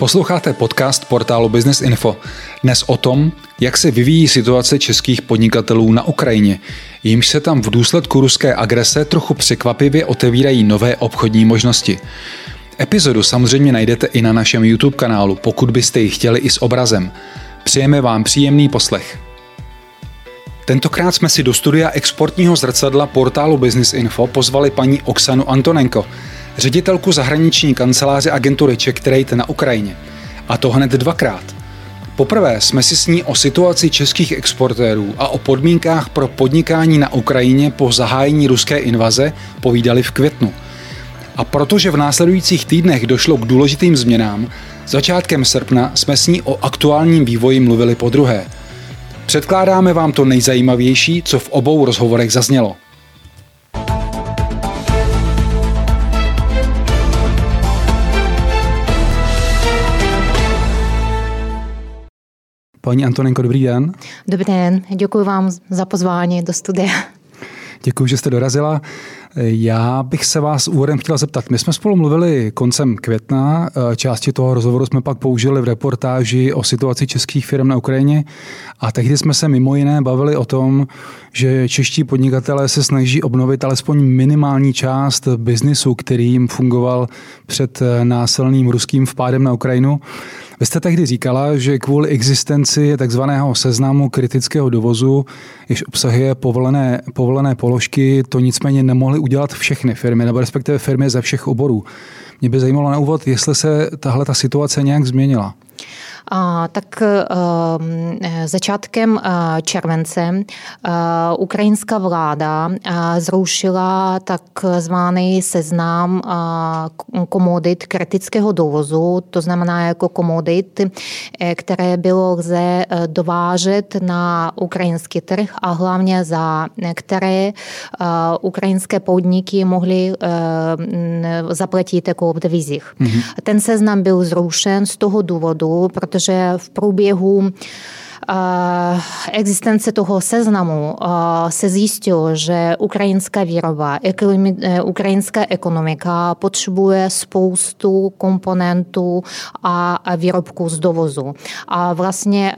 Posloucháte podcast portálu Business Info. Dnes o tom, jak se vyvíjí situace českých podnikatelů na Ukrajině, jimž se tam v důsledku ruské agrese trochu překvapivě otevírají nové obchodní možnosti. Epizodu samozřejmě najdete i na našem YouTube kanálu, pokud byste ji chtěli i s obrazem. Přejeme vám příjemný poslech. Tentokrát jsme si do studia exportního zrcadla portálu Business Info pozvali paní Oksanu Antonenko, ředitelku zahraniční kanceláře agentury Czech Trade na Ukrajině. A to hned dvakrát. Poprvé jsme si s ní o situaci českých exportérů a o podmínkách pro podnikání na Ukrajině po zahájení ruské invaze povídali v květnu. A protože v následujících týdnech došlo k důležitým změnám, začátkem srpna jsme s ní o aktuálním vývoji mluvili po druhé. Předkládáme vám to nejzajímavější, co v obou rozhovorech zaznělo. Paní Antonenko, dobrý den. Dobrý den, děkuji vám za pozvání do studia. Děkuji, že jste dorazila. Já bych se vás úvodem chtěla zeptat. My jsme spolu mluvili koncem května, části toho rozhovoru jsme pak použili v reportáži o situaci českých firm na Ukrajině a tehdy jsme se mimo jiné bavili o tom, že čeští podnikatelé se snaží obnovit alespoň minimální část biznisu, který jim fungoval před násilným ruským vpádem na Ukrajinu. Vy jste tehdy říkala, že kvůli existenci takzvaného seznamu kritického dovozu, jež obsahuje povolené, povolené položky, to nicméně udělat všechny firmy, nebo respektive firmy ze všech oborů. Mě by zajímalo na úvod, jestli se tahle ta situace nějak změnila. Tak ehm, začátkem července ukrajinská vláda zrušila takzvaný seznam komodit kritického dovozu, to znamená jako komodit, které bylo lze dovážet na ukrajinský trh a hlavně za které ukrajinské podniky mohly zaplatit jako v devizích. Mm-hmm. Ten seznam byl zrušen z toho důvodu, protože v průběhu existence toho seznamu se zjistilo, že ukrajinská výroba, e, ukrajinská ekonomika potřebuje spoustu komponentů a výrobků z dovozu. A vlastně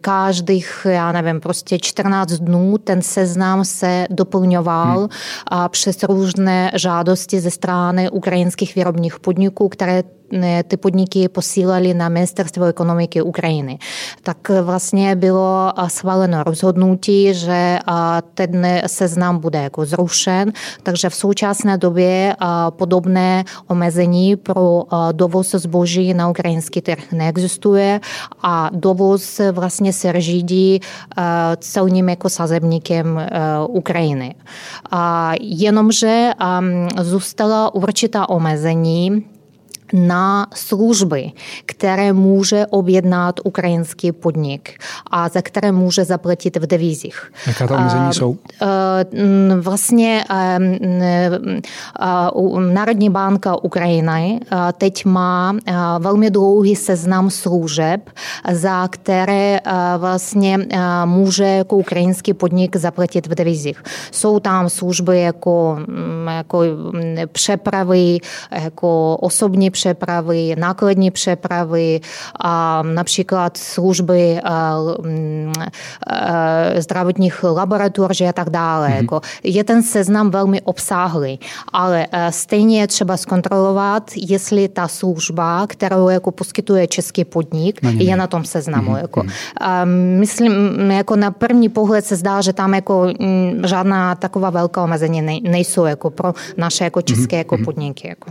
každých, já nevím, prostě 14 dnů ten seznam se doplňoval hmm. přes různé žádosti ze strany ukrajinských výrobních podniků, které ty podniky posílali na ministerstvo ekonomiky Ukrajiny. Tak vlastně bylo schváleno rozhodnutí, že ten seznam bude jako zrušen, takže v současné době podobné omezení pro dovoz zboží na ukrajinský trh neexistuje a dovoz vlastně se řídí celním jako sazebníkem Ukrajiny. Jenomže zůstala určitá omezení na služby, které může objednat ukrajinský podnik a za které může zaplatit v devizích. Jaká to omezení jsou? Vlastně Národní banka Ukrajiny teď má velmi dlouhý seznam služeb, za které vlastně může jako ukrajinský podnik zaplatit v devizích. Jsou tam služby jako, jako přepravy, jako osobní přepravy, nákladní přepravy, a například služby zdravotních laboratoří a tak dále. Mm-hmm. Jako je ten seznam velmi obsáhlý, ale stejně je třeba zkontrolovat, jestli ta služba, kterou jako poskytuje český podnik, no, je na tom seznamu. Mm-hmm. Jako. A myslím, jako na první pohled se zdá, že tam jako žádná taková velká omezení nejsou jako pro naše jako české jako podniky. Jako.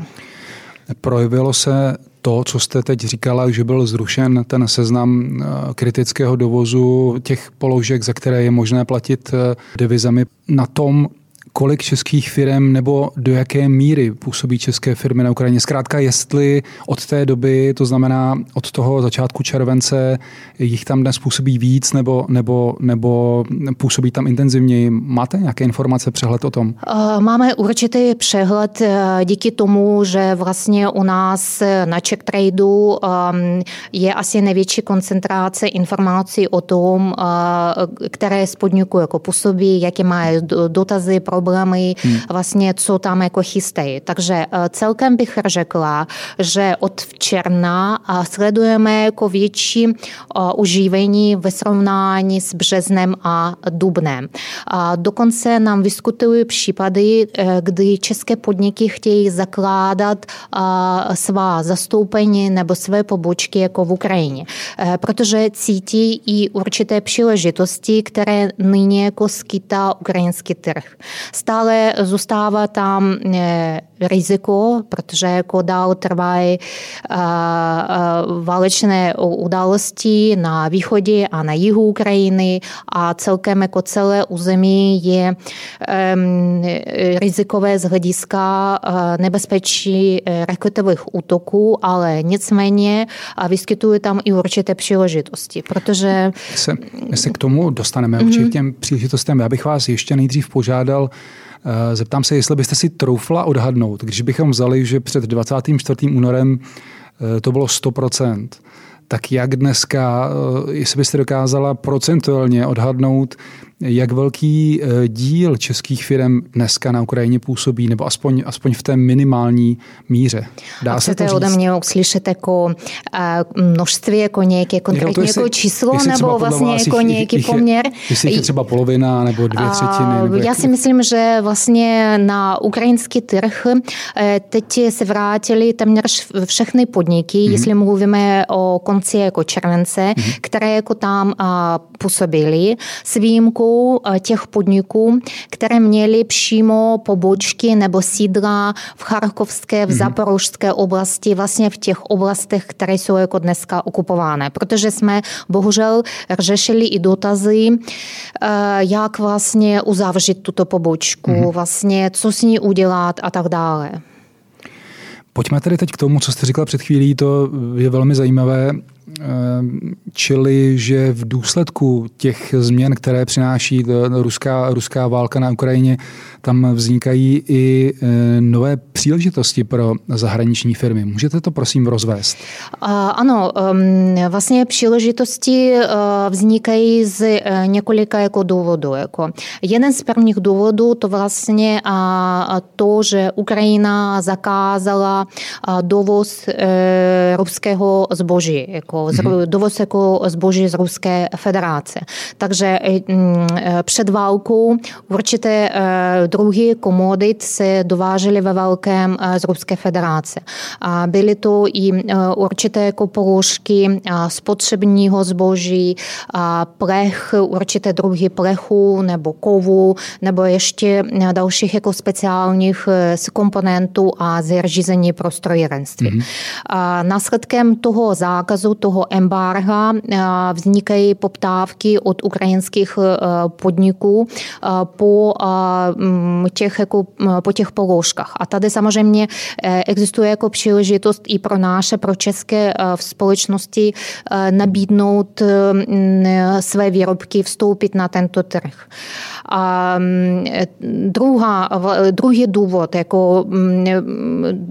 Projevilo se to, co jste teď říkala, že byl zrušen ten seznam eh, kritického dovozu těch položek, za které je možné platit eh, devizami na tom, kolik českých firm nebo do jaké míry působí české firmy na Ukrajině. Zkrátka, jestli od té doby, to znamená od toho začátku července, jich tam dnes působí víc nebo, nebo, nebo působí tam intenzivněji. Máte nějaké informace, přehled o tom? Eh, máme určitý přehled eh, díky tomu, že vlastně u nás eh, na Czech Tradeu je asi největší koncentrace informací o tom, které z jako působí, jaké mají dotazy, pro problémy, hmm. vlastně co tam jako chystají. Takže celkem bych řekla, že od června sledujeme jako větší užívání ve srovnání s březnem a dubnem. Dokonce nám vyskutují případy, kdy české podniky chtějí zakládat svá zastoupení nebo své pobočky jako v Ukrajině, protože cítí i určité příležitosti, které nyní jako skýtá ukrajinský trh. Stále zůstává tam riziko, protože dál trvají válečné události na východě a na jihu Ukrajiny a celkem jako celé území je rizikové z hlediska nebezpečí raketových útoků, ale nicméně vyskytují tam i určité příležitosti, protože... Se, se k tomu dostaneme mm-hmm. určitě těm příležitostem. Já bych vás ještě nejdřív požádal Eh, zeptám se, jestli byste si troufla odhadnout, když bychom vzali, že před 24. únorem eh, to bylo 100%, tak jak dneska, eh, jestli byste dokázala procentuálně odhadnout, jak velký eh, díl českých firm dneska na Ukrajině působí, nebo aspoň, aspoň v té minimální míře. Dá A se to ode mě uslyšet jako eh, množství, jako nějaké konkrétní jako číslo, nebo vlastně jako nějaký jich, poměr? Jestli je třeba polovina, nebo dvě třetiny? Nebo Já jak... si myslím, že vlastně na ukrajinský trh eh, teď se vrátili téměř všechny podniky, mm-hmm. jestli mluvíme o konci jako července, mm-hmm. které jako tam působily s výjimkou těch podniků, které měly přímo pobočky nebo sídla v Charkovské, v mm-hmm. Zaporožské oblasti, vlastně v těch oblastech, které jsou jako dneska okupované. Protože jsme bohužel řešili i dotazy, jak vlastně uzavřít tuto pobočku, mm-hmm. vlastně co s ní udělat a tak dále. Pojďme tedy teď k tomu, co jste říkala před chvílí, to je velmi zajímavé. Ehm, čili že v důsledku těch změn, které přináší ruská, ruská válka na Ukrajině, tam vznikají i e, nové příležitosti pro zahraniční firmy. Můžete to prosím rozvést? Ano, ehm, vlastně příležitosti e, vznikají z několika jako důvodů. Jako. Jeden z prvních důvodů to vlastně to, že Ukrajina zakázala dovoz ruského zboží. Jako mm-hmm. dovoz jako zboží z Ruské federace. Takže před válkou určité druhy komodit se dovážely ve velkém z Ruské federace. Byly to i určité jako položky spotřebního zboží, plech, určité druhy plechu nebo kovu, nebo ještě dalších jako speciálních komponentů a zařízení pro strojírenství. Mm-hmm. Následkem toho zákazu, toho embarga vznikají poptávky od ukrajinských podniků po těch, jako, po těch položkách. A tady samozřejmě existuje jako příležitost i pro naše, pro české společnosti nabídnout své výrobky, vstoupit na tento trh. A druhá, druhý důvod jako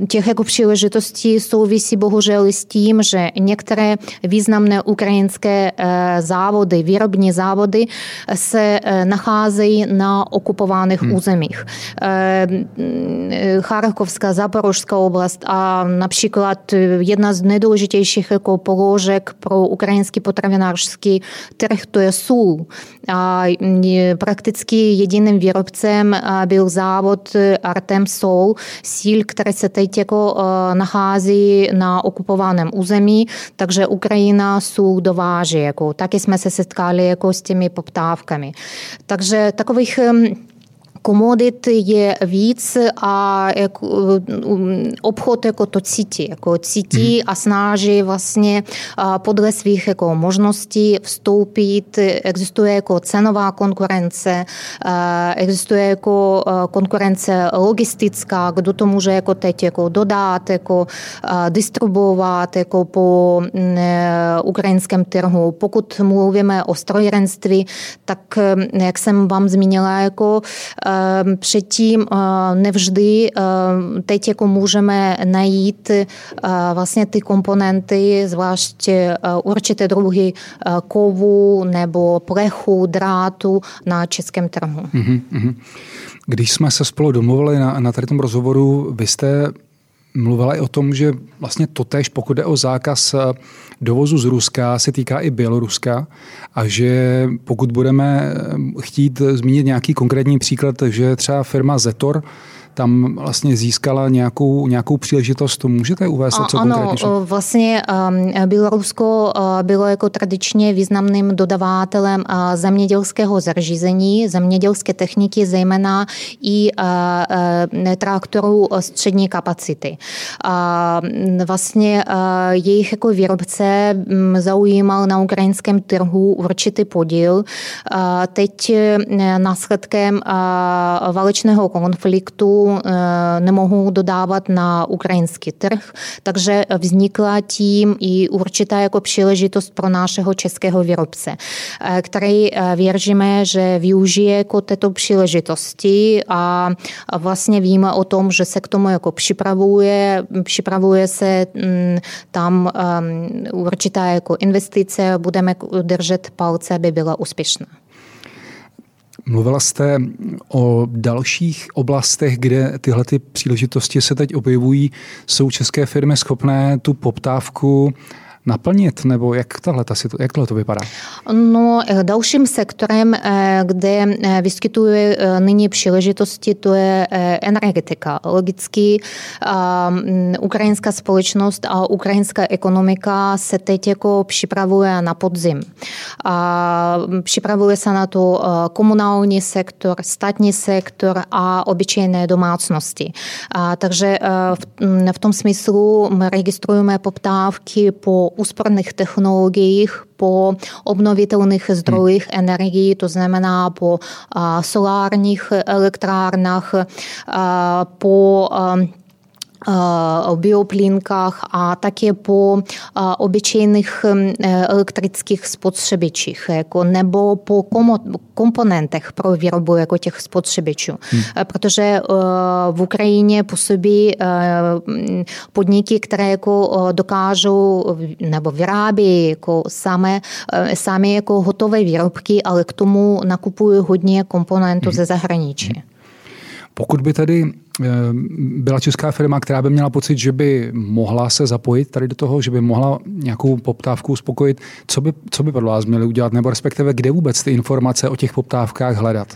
těch jako příležitostí souvisí bohužel s tím, že některé významné ukrajinské závody, výrobní závody se nacházejí na okupovaných hmm. územích. Charkovská, Zaporožská oblast a například jedna z nejdůležitějších jako položek pro ukrajinský potravinářský trh to je sůl. A prakticky jediným výrobcem byl závod Artem Sol, síl, který se Ukrajina sůl dováží. Jako, taky jsme se setkali jako s těmi poptávkami. Takže takových komodit je víc a jako, obchod jako to cítí, jako cítí mm. a snaží vlastně podle svých jako možností vstoupit. Existuje jako cenová konkurence, existuje jako konkurence logistická, kdo to může jako teď jako dodat, jako distribuovat jako po ukrajinském trhu. Pokud mluvíme o strojírenství, tak jak jsem vám zmínila, jako Předtím nevždy teď jako můžeme najít vlastně ty komponenty, zvlášť určité druhy kovu nebo plechu, drátu na českém trhu. Mm-hmm. Když jsme se spolu domluvili na, na tady tom rozhovoru, vy jste mluvila i o tom, že vlastně totež, pokud jde o zákaz dovozu z Ruska, se týká i Běloruska a že pokud budeme chtít zmínit nějaký konkrétní příklad, že třeba firma Zetor tam vlastně získala nějakou, nějakou příležitost. To můžete uvést co ano, konkrétně? vlastně Bělorusko bylo jako tradičně významným dodavatelem zemědělského zařízení, zemědělské techniky, zejména i traktorů střední kapacity. Vlastně jejich jako výrobce zaujímal na ukrajinském trhu určitý podíl. Teď následkem válečného konfliktu Eh, nemohou dodávat na ukrajinský trh, takže vznikla tím i určitá jako příležitost pro našeho českého výrobce, eh, který eh, věříme, že využije jako této příležitosti a vlastně víme o tom, že se k tomu jako připravuje, připravuje se mm, tam určitá jako investice, budeme držet palce, aby byla úspěšná. Mluvila jste o dalších oblastech, kde tyhle ty příležitosti se teď objevují. Jsou české firmy schopné tu poptávku naplnit, nebo jak tohle, jak tohle to vypadá? No, dalším sektorem, kde vyskytuje nyní příležitosti, to je energetika. Logicky ukrajinská společnost a ukrajinská ekonomika se teď jako připravuje na podzim. Připravuje se na to komunální sektor, státní sektor a obyčejné domácnosti. Takže v tom smyslu my registrujeme poptávky po úsporných technologiích, po obnovitelných zdrojích hmm. energii, to znamená po solárních elektrárnách, po o bioplynkách a také po obyčejných elektrických spotřebičích jako nebo po komponentech pro výrobu jako těch spotřebičů. Hmm. Protože v Ukrajině působí podniky, které jako dokážou nebo vyrábí jako samé, sami jako hotové výrobky, ale k tomu nakupují hodně komponentů hmm. ze zahraničí. Hmm. Pokud by tady Eh, byla česká firma, která by měla pocit, že by mohla se zapojit tady do toho, že by mohla nějakou poptávku uspokojit. Co by, co by podle vás měli udělat, nebo respektive kde vůbec ty informace o těch poptávkách hledat?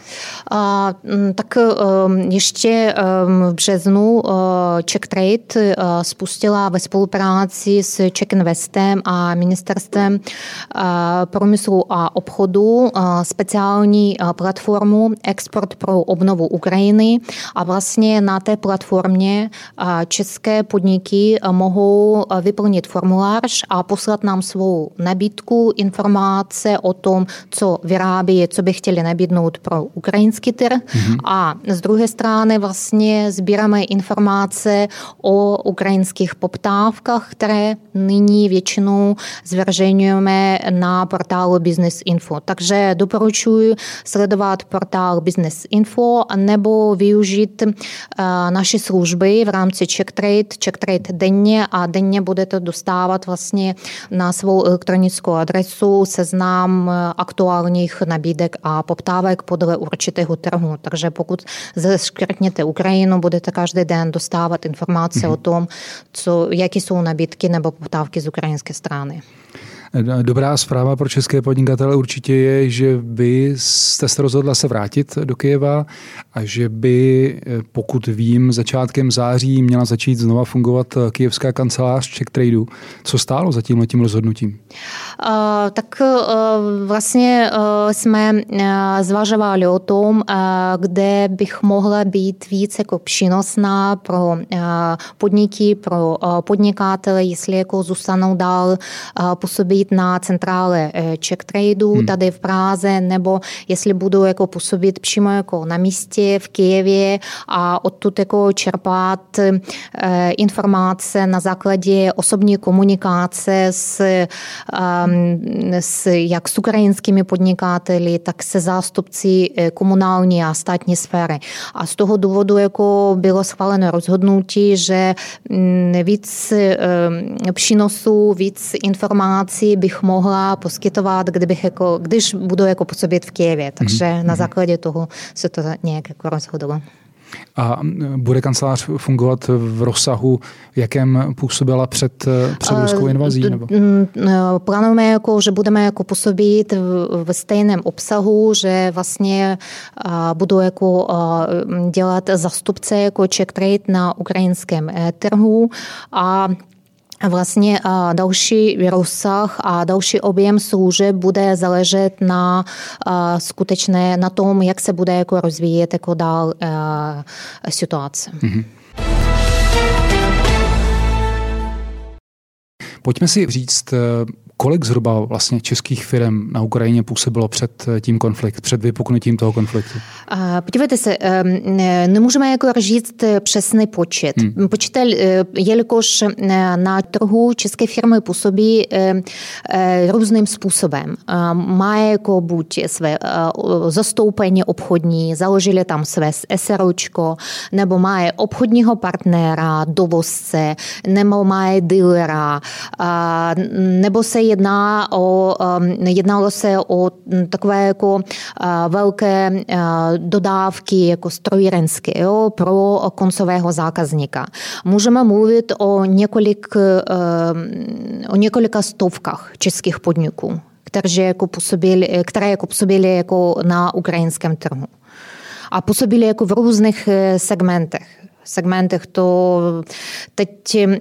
A, mm, tak ehm, ještě ehm, v březnu eh, Czech Trade eh, spustila ve spolupráci s Czech Investem a ministerstvem průmyslu a obchodu speciální platformu Export pro obnovu Ukrajiny a vlastně na té platformě české podniky mohou vyplnit formulář a poslat nám svou nabídku, informace o tom, co vyrábí, co by chtěli nabídnout pro ukrajinský trh. Mm-hmm. A z druhé strany vlastně sbíráme informace o ukrajinských poptávkách, které nyní většinou zveřejňujeme na portálu Business Info. Takže doporučuji sledovat portál Business Info nebo využít naši služby v rámci CheckTrade, CheckTrade denně a denně budete dostávat vlastně na svou elektronickou adresu seznam aktuálních nabídek a poptávek podle určitého trhu. Takže pokud zeškrtněte Ukrajinu, budete každý den dostávat informace mm-hmm. o tom, co, jaké jsou nabídky nebo poptávky z ukrajinské strany. Dobrá zpráva pro české podnikatele určitě je, že vy jste se rozhodla se vrátit do Kyjeva a že by, pokud vím, začátkem září měla začít znova fungovat kijevská kancelář Czech Tradu. Co stálo za tím letím rozhodnutím? Uh, tak uh, vlastně uh, jsme zvažovali o tom, kde bych mohla být víc jako přínosná pro podniky, pro podnikatele, jestli jako zůstanou dál působit být na centrále eh, Czech Tradu hmm. tady v Praze, nebo jestli budu jako působit přímo jako na místě v Kijevě a odtud jako čerpat eh, informace na základě osobní komunikace s s, jak s ukrajinskými podnikateli, tak se zástupci komunální a státní sféry. A z toho důvodu jako bylo schváleno rozhodnutí, že víc přínosů, víc informací bych mohla poskytovat, kdybych jako, když budu jako působit v Kijevě. Takže mm-hmm. na základě toho se to nějak jako rozhodlo. A bude kancelář fungovat v rozsahu, v jakém působila před, před ruskou invazí? Nebo? Plánujeme, jako, že budeme jako působit ve stejném obsahu, že vlastně budu jako dělat zastupce jako Czech Trade na ukrajinském trhu a Vlastně další rozsah a další objem služeb bude záležet na skutečné, na tom, jak se bude jako rozvíjet jako dál situace. Mm-hmm. Pojďme si říct, Kolik zhruba vlastně českých firm na Ukrajině působilo před eh, tím konflikt, před vypuknutím toho konfliktu? Podívejte se, nemůžeme jako říct eh, přesný počet. Hmm. Počítal, eh, jelikož na trhu české firmy působí různým způsobem. Má jako buď své zastoupení obchodní, založili tam své SROčko, nebo má obchodního partnera, dovozce, nebo má dealera, nebo se jedná o, um, jednalo se o takové jako uh, velké uh, dodávky jako strojírenské pro koncového zákazníka. Můžeme mluvit o, několik, um, o několika stovkách českých podniků, které jako působili, které jako působili jako na ukrajinském trhu. A působili jako v různých eh, segmentech segmentech. To teď eh,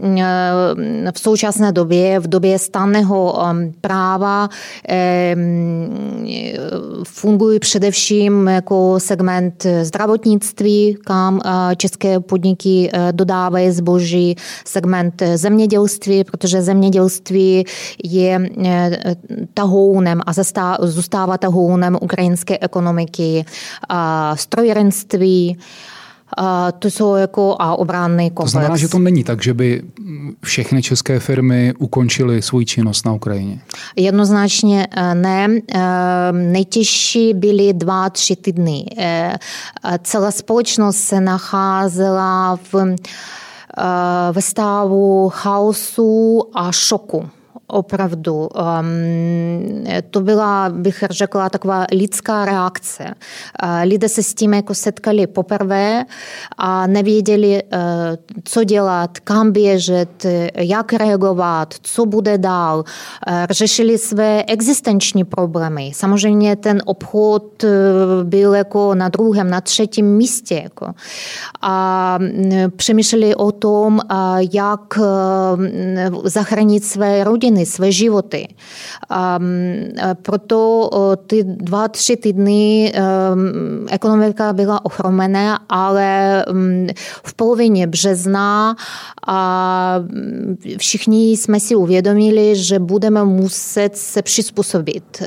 v současné době, v době stanného um, práva fungují především jako segment zdravotnictví, kam eh, české podniky eh, dodávají zboží, segment zemědělství, protože zemědělství je tahounem a zůstává tahounem ukrajinské ekonomiky, strojírenství, to jsou jako a obranný komplex. To znamená, že to není tak, že by všechny české firmy ukončily svou činnost na Ukrajině? Jednoznačně eh, ne. Eh, nejtěžší byly dva, tři týdny. Eh, celá společnost se nacházela v ve stavu chaosu a šoku opravdu. Um, to byla, bych řekla, taková lidská reakce. Uh, lidé se s tím jako setkali poprvé a nevěděli, uh, co dělat, kam běžet, jak reagovat, co bude dál. Uh, řešili své existenční problémy. Samozřejmě ten obchod byl jako na druhém, na třetím místě. Jako. A přemýšleli o tom, jak zachránit své rodiny, své životy. Proto ty dva, tři týdny ekonomika byla ochromená, ale v polovině března všichni jsme si uvědomili, že budeme muset se přizpůsobit,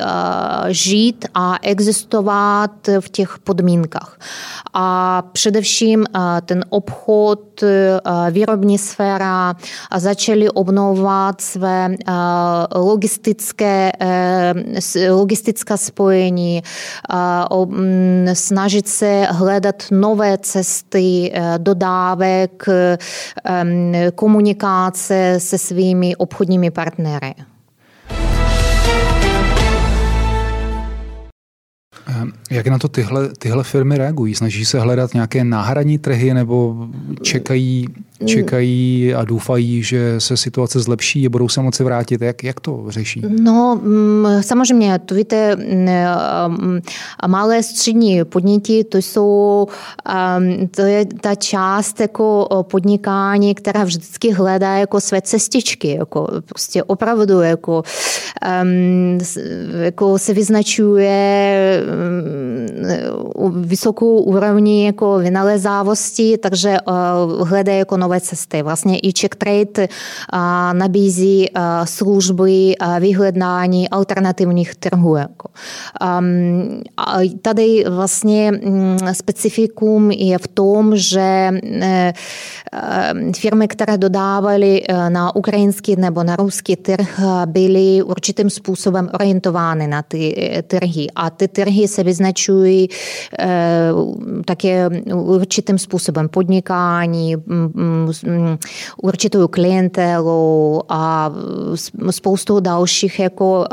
žít a existovat v těch podmínkách. A především ten obchod, výrobní sféra začaly obnovovat své logistické, logistická spojení, snažit se hledat nové cesty dodávek, komunikace se svými obchodními partnery. Jak na to tyhle, tyhle firmy reagují? Snaží se hledat nějaké náhradní trhy nebo čekají čekají a doufají, že se situace zlepší a budou se moci vrátit. Jak, jak to řeší? No, mm, samozřejmě, to víte, mm, malé střední podniky, to jsou, to je ta část jako podnikání, která vždycky hledá jako své cestičky, jako prostě opravdu jako, jako se vyznačuje mm, vysokou úrovní jako vynalezávosti, takže hledá jako nové cesty. Vlastně i Czech Trade nabízí služby vyhledání alternativních trhů. Jako. Tady vlastně mm, specifikum je v tom, že e, firmy, které dodávaly e, na ukrajinský nebo na ruský trh, byly určitým způsobem orientovány na ty trhy. A ty trhy se vyznačují také určitým způsobem podnikání, určitou klientelou a spoustu dalších jako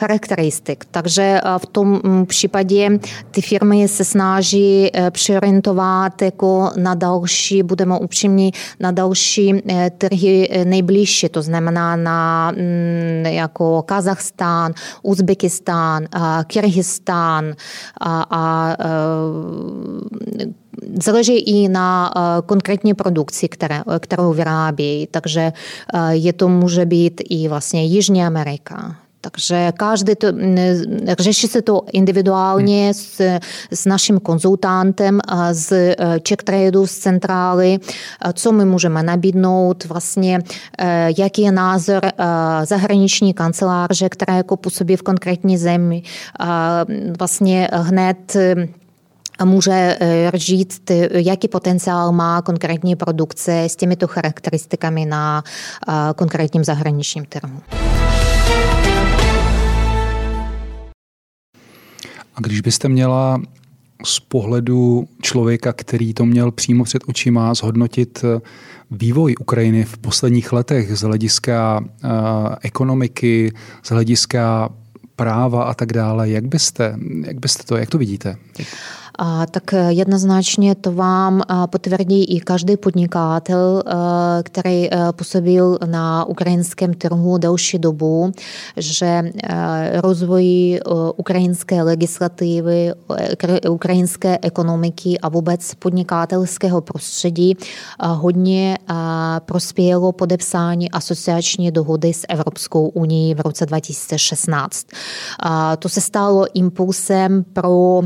charakteristik. Takže v tom případě ty firmy se snaží přeorientovat jako na další, budeme upřímní, na další trhy nejbližší, to znamená na jako Kazachstán, Uzbekistán, Kyrgyzstán a, a Záleží i na konkrétní produkci, které, kterou vyrábějí, takže je to může být i vlastně Jižní Amerika, takže každý to, řeší se to individuálně hmm. s, s naším konzultantem z Czech Tradu, z centrály, co my můžeme nabídnout, vlastně jaký je názor zahraniční kanceláře, která jako působí v konkrétní zemi. Vlastně hned může říct, jaký potenciál má konkrétní produkce s těmito charakteristikami na konkrétním zahraničním trhu. A když byste měla z pohledu člověka, který to měl přímo před očima, zhodnotit eh, vývoj Ukrajiny v posledních letech z hlediska uh, ekonomiky, z hlediska práva a tak dále, jak byste, jak byste to, jak to vidíte? Tak jednoznačně to vám potvrdí i každý podnikatel, který působil na ukrajinském trhu delší dobu, že rozvoj ukrajinské legislativy, ukrajinské ekonomiky a vůbec podnikatelského prostředí hodně prospělo podepsání asociační dohody s Evropskou unii v roce 2016. To se stalo impulsem pro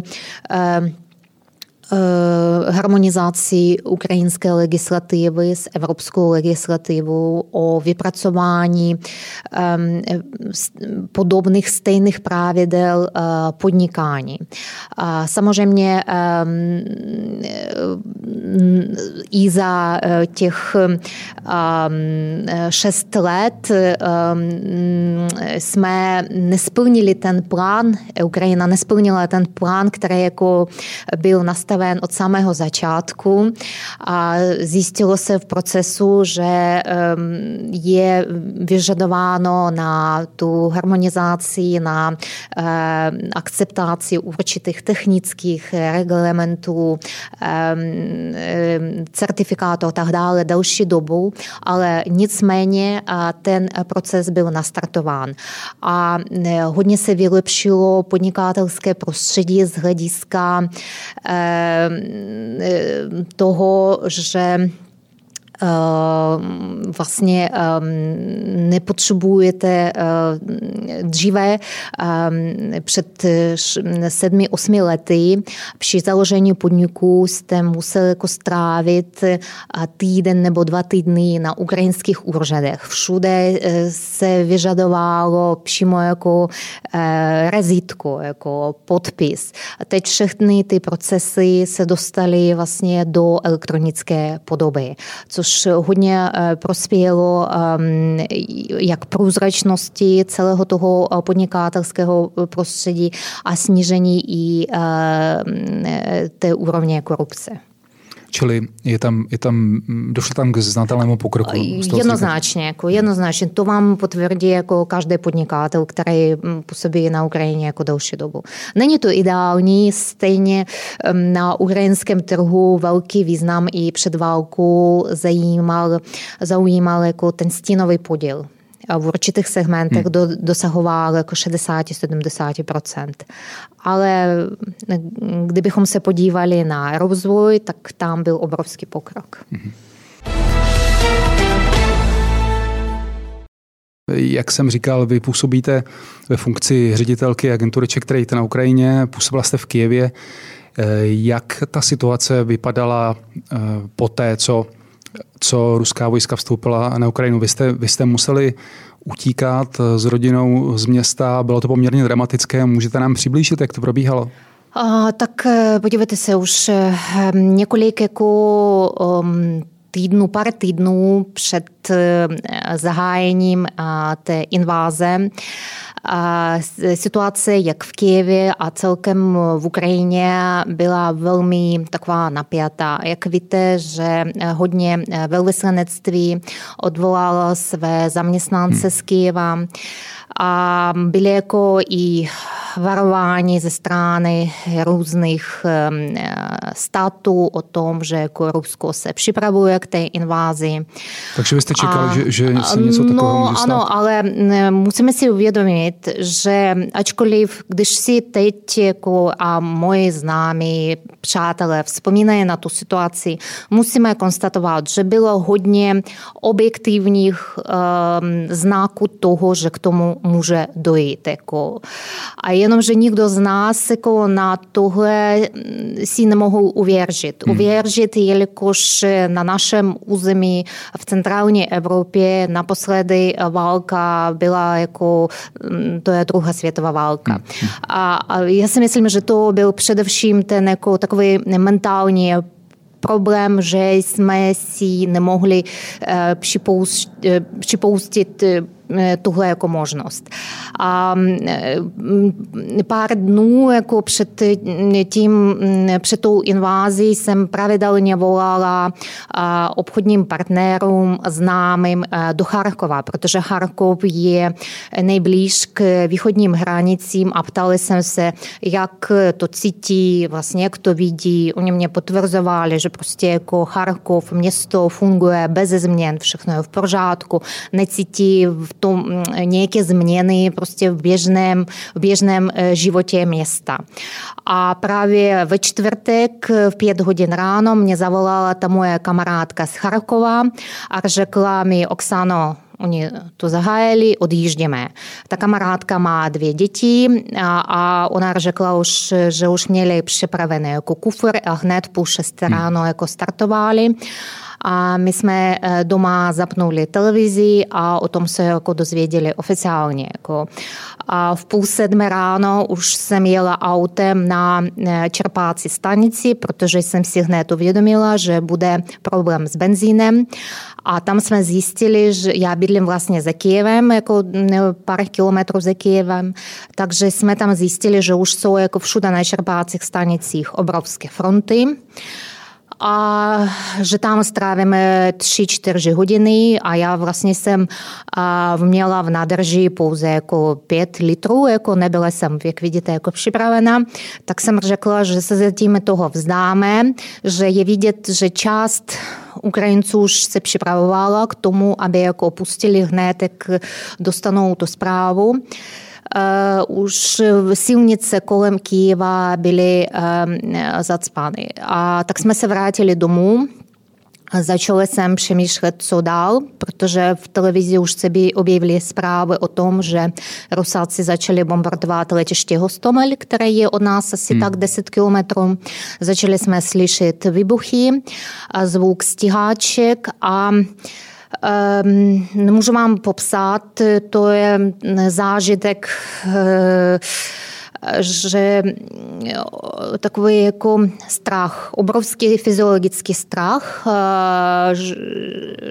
harmonizaci ukrajinské legislativy s evropskou legislativou o vypracování podobných stejných pravidel eh, podnikání. Samozřejmě i za eh, těch šest let jsme nesplnili ten plán, Ukrajina nesplnila ten plán, který jako byl nastaven nastaven od samého začátku a zjistilo se v procesu, že je vyžadováno na tu harmonizaci, na akceptaci určitých technických reglementů, certifikátů a tak dále další dobu, ale nicméně ten proces byl nastartován. A hodně se vylepšilo podnikatelské prostředí z hlediska toho, že vlastně nepotřebujete dříve před sedmi, osmi lety při založení podniku jste museli jako strávit týden nebo dva týdny na ukrajinských úřadech. Všude se vyžadovalo přímo jako rezitko, jako podpis. Teď všechny ty procesy se dostaly vlastně do elektronické podoby, což což hodně eh, prospělo ehm, jak průzračnosti celého toho eh, podnikatelského prostředí a snížení i eh, té úrovně korupce. Čili je tam, je tam, došlo tam k znatelnému pokroku? Jednoznačně, jako jednoznačně. To vám potvrdí jako každý podnikatel, který působí na Ukrajině jako další dobu. Není to ideální, stejně na ukrajinském trhu velký význam i před válkou zajímal, zaujímal jako ten stínový podíl v určitých segmentech hmm. do, dosahoval jako 60-70%. Ale kdybychom se podívali na rozvoj, tak tam byl obrovský pokrok. Hmm. Jak jsem říkal, vy působíte ve funkci ředitelky agentury Czech Trade na Ukrajině, působila jste v Kijevě. Jak ta situace vypadala eh, po té, co co ruská vojska vstoupila na Ukrajinu. Vy jste, vy jste museli utíkat s rodinou z města, bylo to poměrně dramatické. Můžete nám přiblížit, jak to probíhalo? A, tak eh, podívejte se, už eh, několik jako um, týdnu, pár týdnů před zahájením té inváze Situace jak v Kijevě a celkem v Ukrajině byla velmi taková napjatá. Jak víte, že hodně velvyslanectví odvolalo své zaměstnance z Kijeva a byly jako i varování ze strany různých států o tom, že jako Rusko se připravuje k té invázi. Takže vy jste čekali, a, že, že se něco takového no, může stát? Ano, ale musíme si uvědomit, že ačkoliv, když si teď jako a moji známí přátelé vzpomínají na tu situaci, musíme konstatovat, že bylo hodně objektivních um, znaků toho, že k tomu může dojít. Jako. A jenomže nikdo z nás jako na tohle si nemohl uvěřit. Hmm. Uvěřit, jelikož na našem území v centrální Evropě naposledy válka byla jako, to je druhá světová válka. Hmm. A, a já si myslím, že to byl především ten jako takový mentální problém, že jsme si nemohli připustit tuhle jako možnost. A pár dnů jako před tím, před tou invází jsem pravidelně volala obchodním partnerům, známým do Charkova, protože Charkov je nejblíž k východním hranicím a ptali jsem se, jak to cítí, vlastně jak to vidí. Oni mě potvrzovali, že prostě jako Charkov, město funguje bez změn, všechno je v pořádku, necítí v tom nějaké změny prostě v běžném, v běžném životě města. A právě ve čtvrtek v pět hodin ráno mě zavolala ta moje kamarádka z Charkova a řekla mi, Oksano, Oni to zahájili, odjížděme. Ta kamarádka má dvě děti a, a ona řekla už, že už měli připravené jako kufr a hned půl šest ráno jako startovali. A my jsme doma zapnuli televizi a o tom se jako dozvěděli oficiálně. Jako. A v půl sedmé ráno už jsem jela autem na čerpácí stanici, protože jsem si hned uvědomila, že bude problém s benzínem. A tam jsme zjistili, že já bydlím vlastně za Kijevem, jako pár kilometrů za Kijevem, takže jsme tam zjistili, že už jsou jako všude na čerpácích stanicích obrovské fronty a že tam strávíme 3-4 hodiny a já vlastně jsem měla v nádrži pouze jako 5 litrů, jako nebyla jsem, jak vidíte, jako připravena, tak jsem řekla, že se zatím toho vzdáme, že je vidět, že část Ukrajinců už se připravovala k tomu, aby jako opustili hned, jak dostanou tu zprávu. Už silnice kolem Kyjeva byly zacpány. A tak jsme se vrátili domů. Začala jsem přemýšlet, co dál, protože v televizi už se by objevily zprávy o tom, že Rusáci začali bombardovat letiště Hostomel, které je od nás asi hmm. tak 10 kilometrů. Začali jsme slyšet výbuchy, zvuk stíháček a Um, nemůžu vám popsat, to je zážitek že takový jako strach, obrovský fyziologický strach,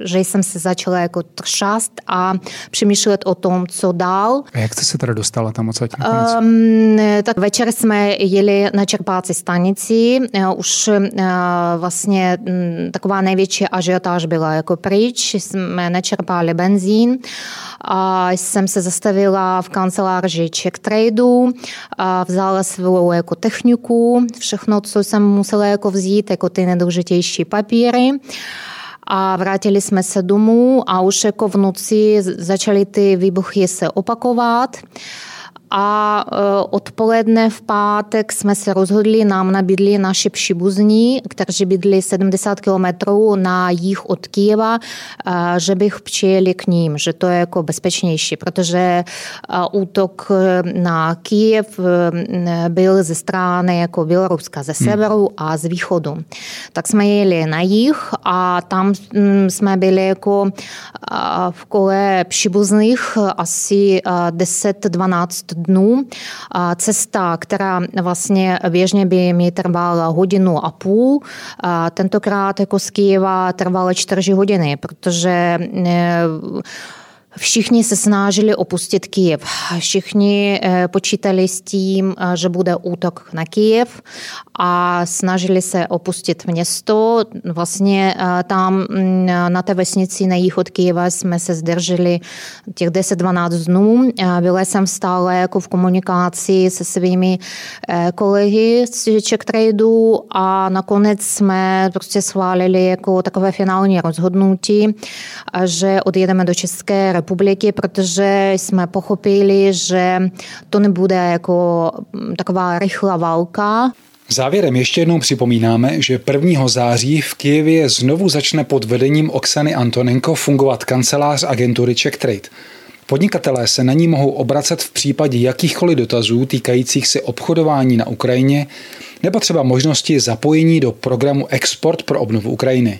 že jsem se začala jako třást a přemýšlet o tom, co dál. A jak jste se teda dostala tam odsaď um, Tak večer jsme jeli na čerpácí stanici, už vlastně taková největší ažiotáž byla jako pryč, jsme nečerpali benzín a jsem se zastavila v kanceláři Czech Tradu, vzala svou jako techniku, všechno, co jsem musela jako vzít, jako ty nejdůležitější papíry a vrátili jsme se domů a už jako v noci začaly ty výbuchy se opakovat. A odpoledne v pátek jsme se rozhodli, nám nabídli naši příbuzní, kteří bydli 70 kilometrů na jih od Kijeva, že bych přijeli k ním, že to je jako bezpečnější, protože útok na Kijev byl ze strany jako Běloruska, ze severu a z východu. Tak jsme jeli na jih a tam jsme byli jako v kole příbuzných asi 10-12 dnů. Cesta, která vlastně běžně by mi trvala hodinu a půl, tentokrát jako z Kyjeva trvala čtyři hodiny, protože Všichni se snažili opustit Kyjev. Všichni eh, počítali s tím, eh, že bude útok na Kyjev a snažili se opustit město. Vlastně eh, tam mm, na té vesnici na jich od Kyjeva jsme se zdrželi těch 10-12 dnů. Byla jsem stále jako v komunikaci se svými kolegy z Czech Tradu a nakonec jsme prostě schválili jako takové finální rozhodnutí, že odjedeme do České republiky republiky, protože jsme pochopili, že to nebude jako taková rychlá válka. Závěrem ještě jednou připomínáme, že 1. září v Kijevě znovu začne pod vedením Oksany Antonenko fungovat kancelář agentury Czech Trade. Podnikatelé se na ní mohou obracet v případě jakýchkoliv dotazů týkajících se obchodování na Ukrajině nebo třeba možnosti zapojení do programu Export pro obnovu Ukrajiny.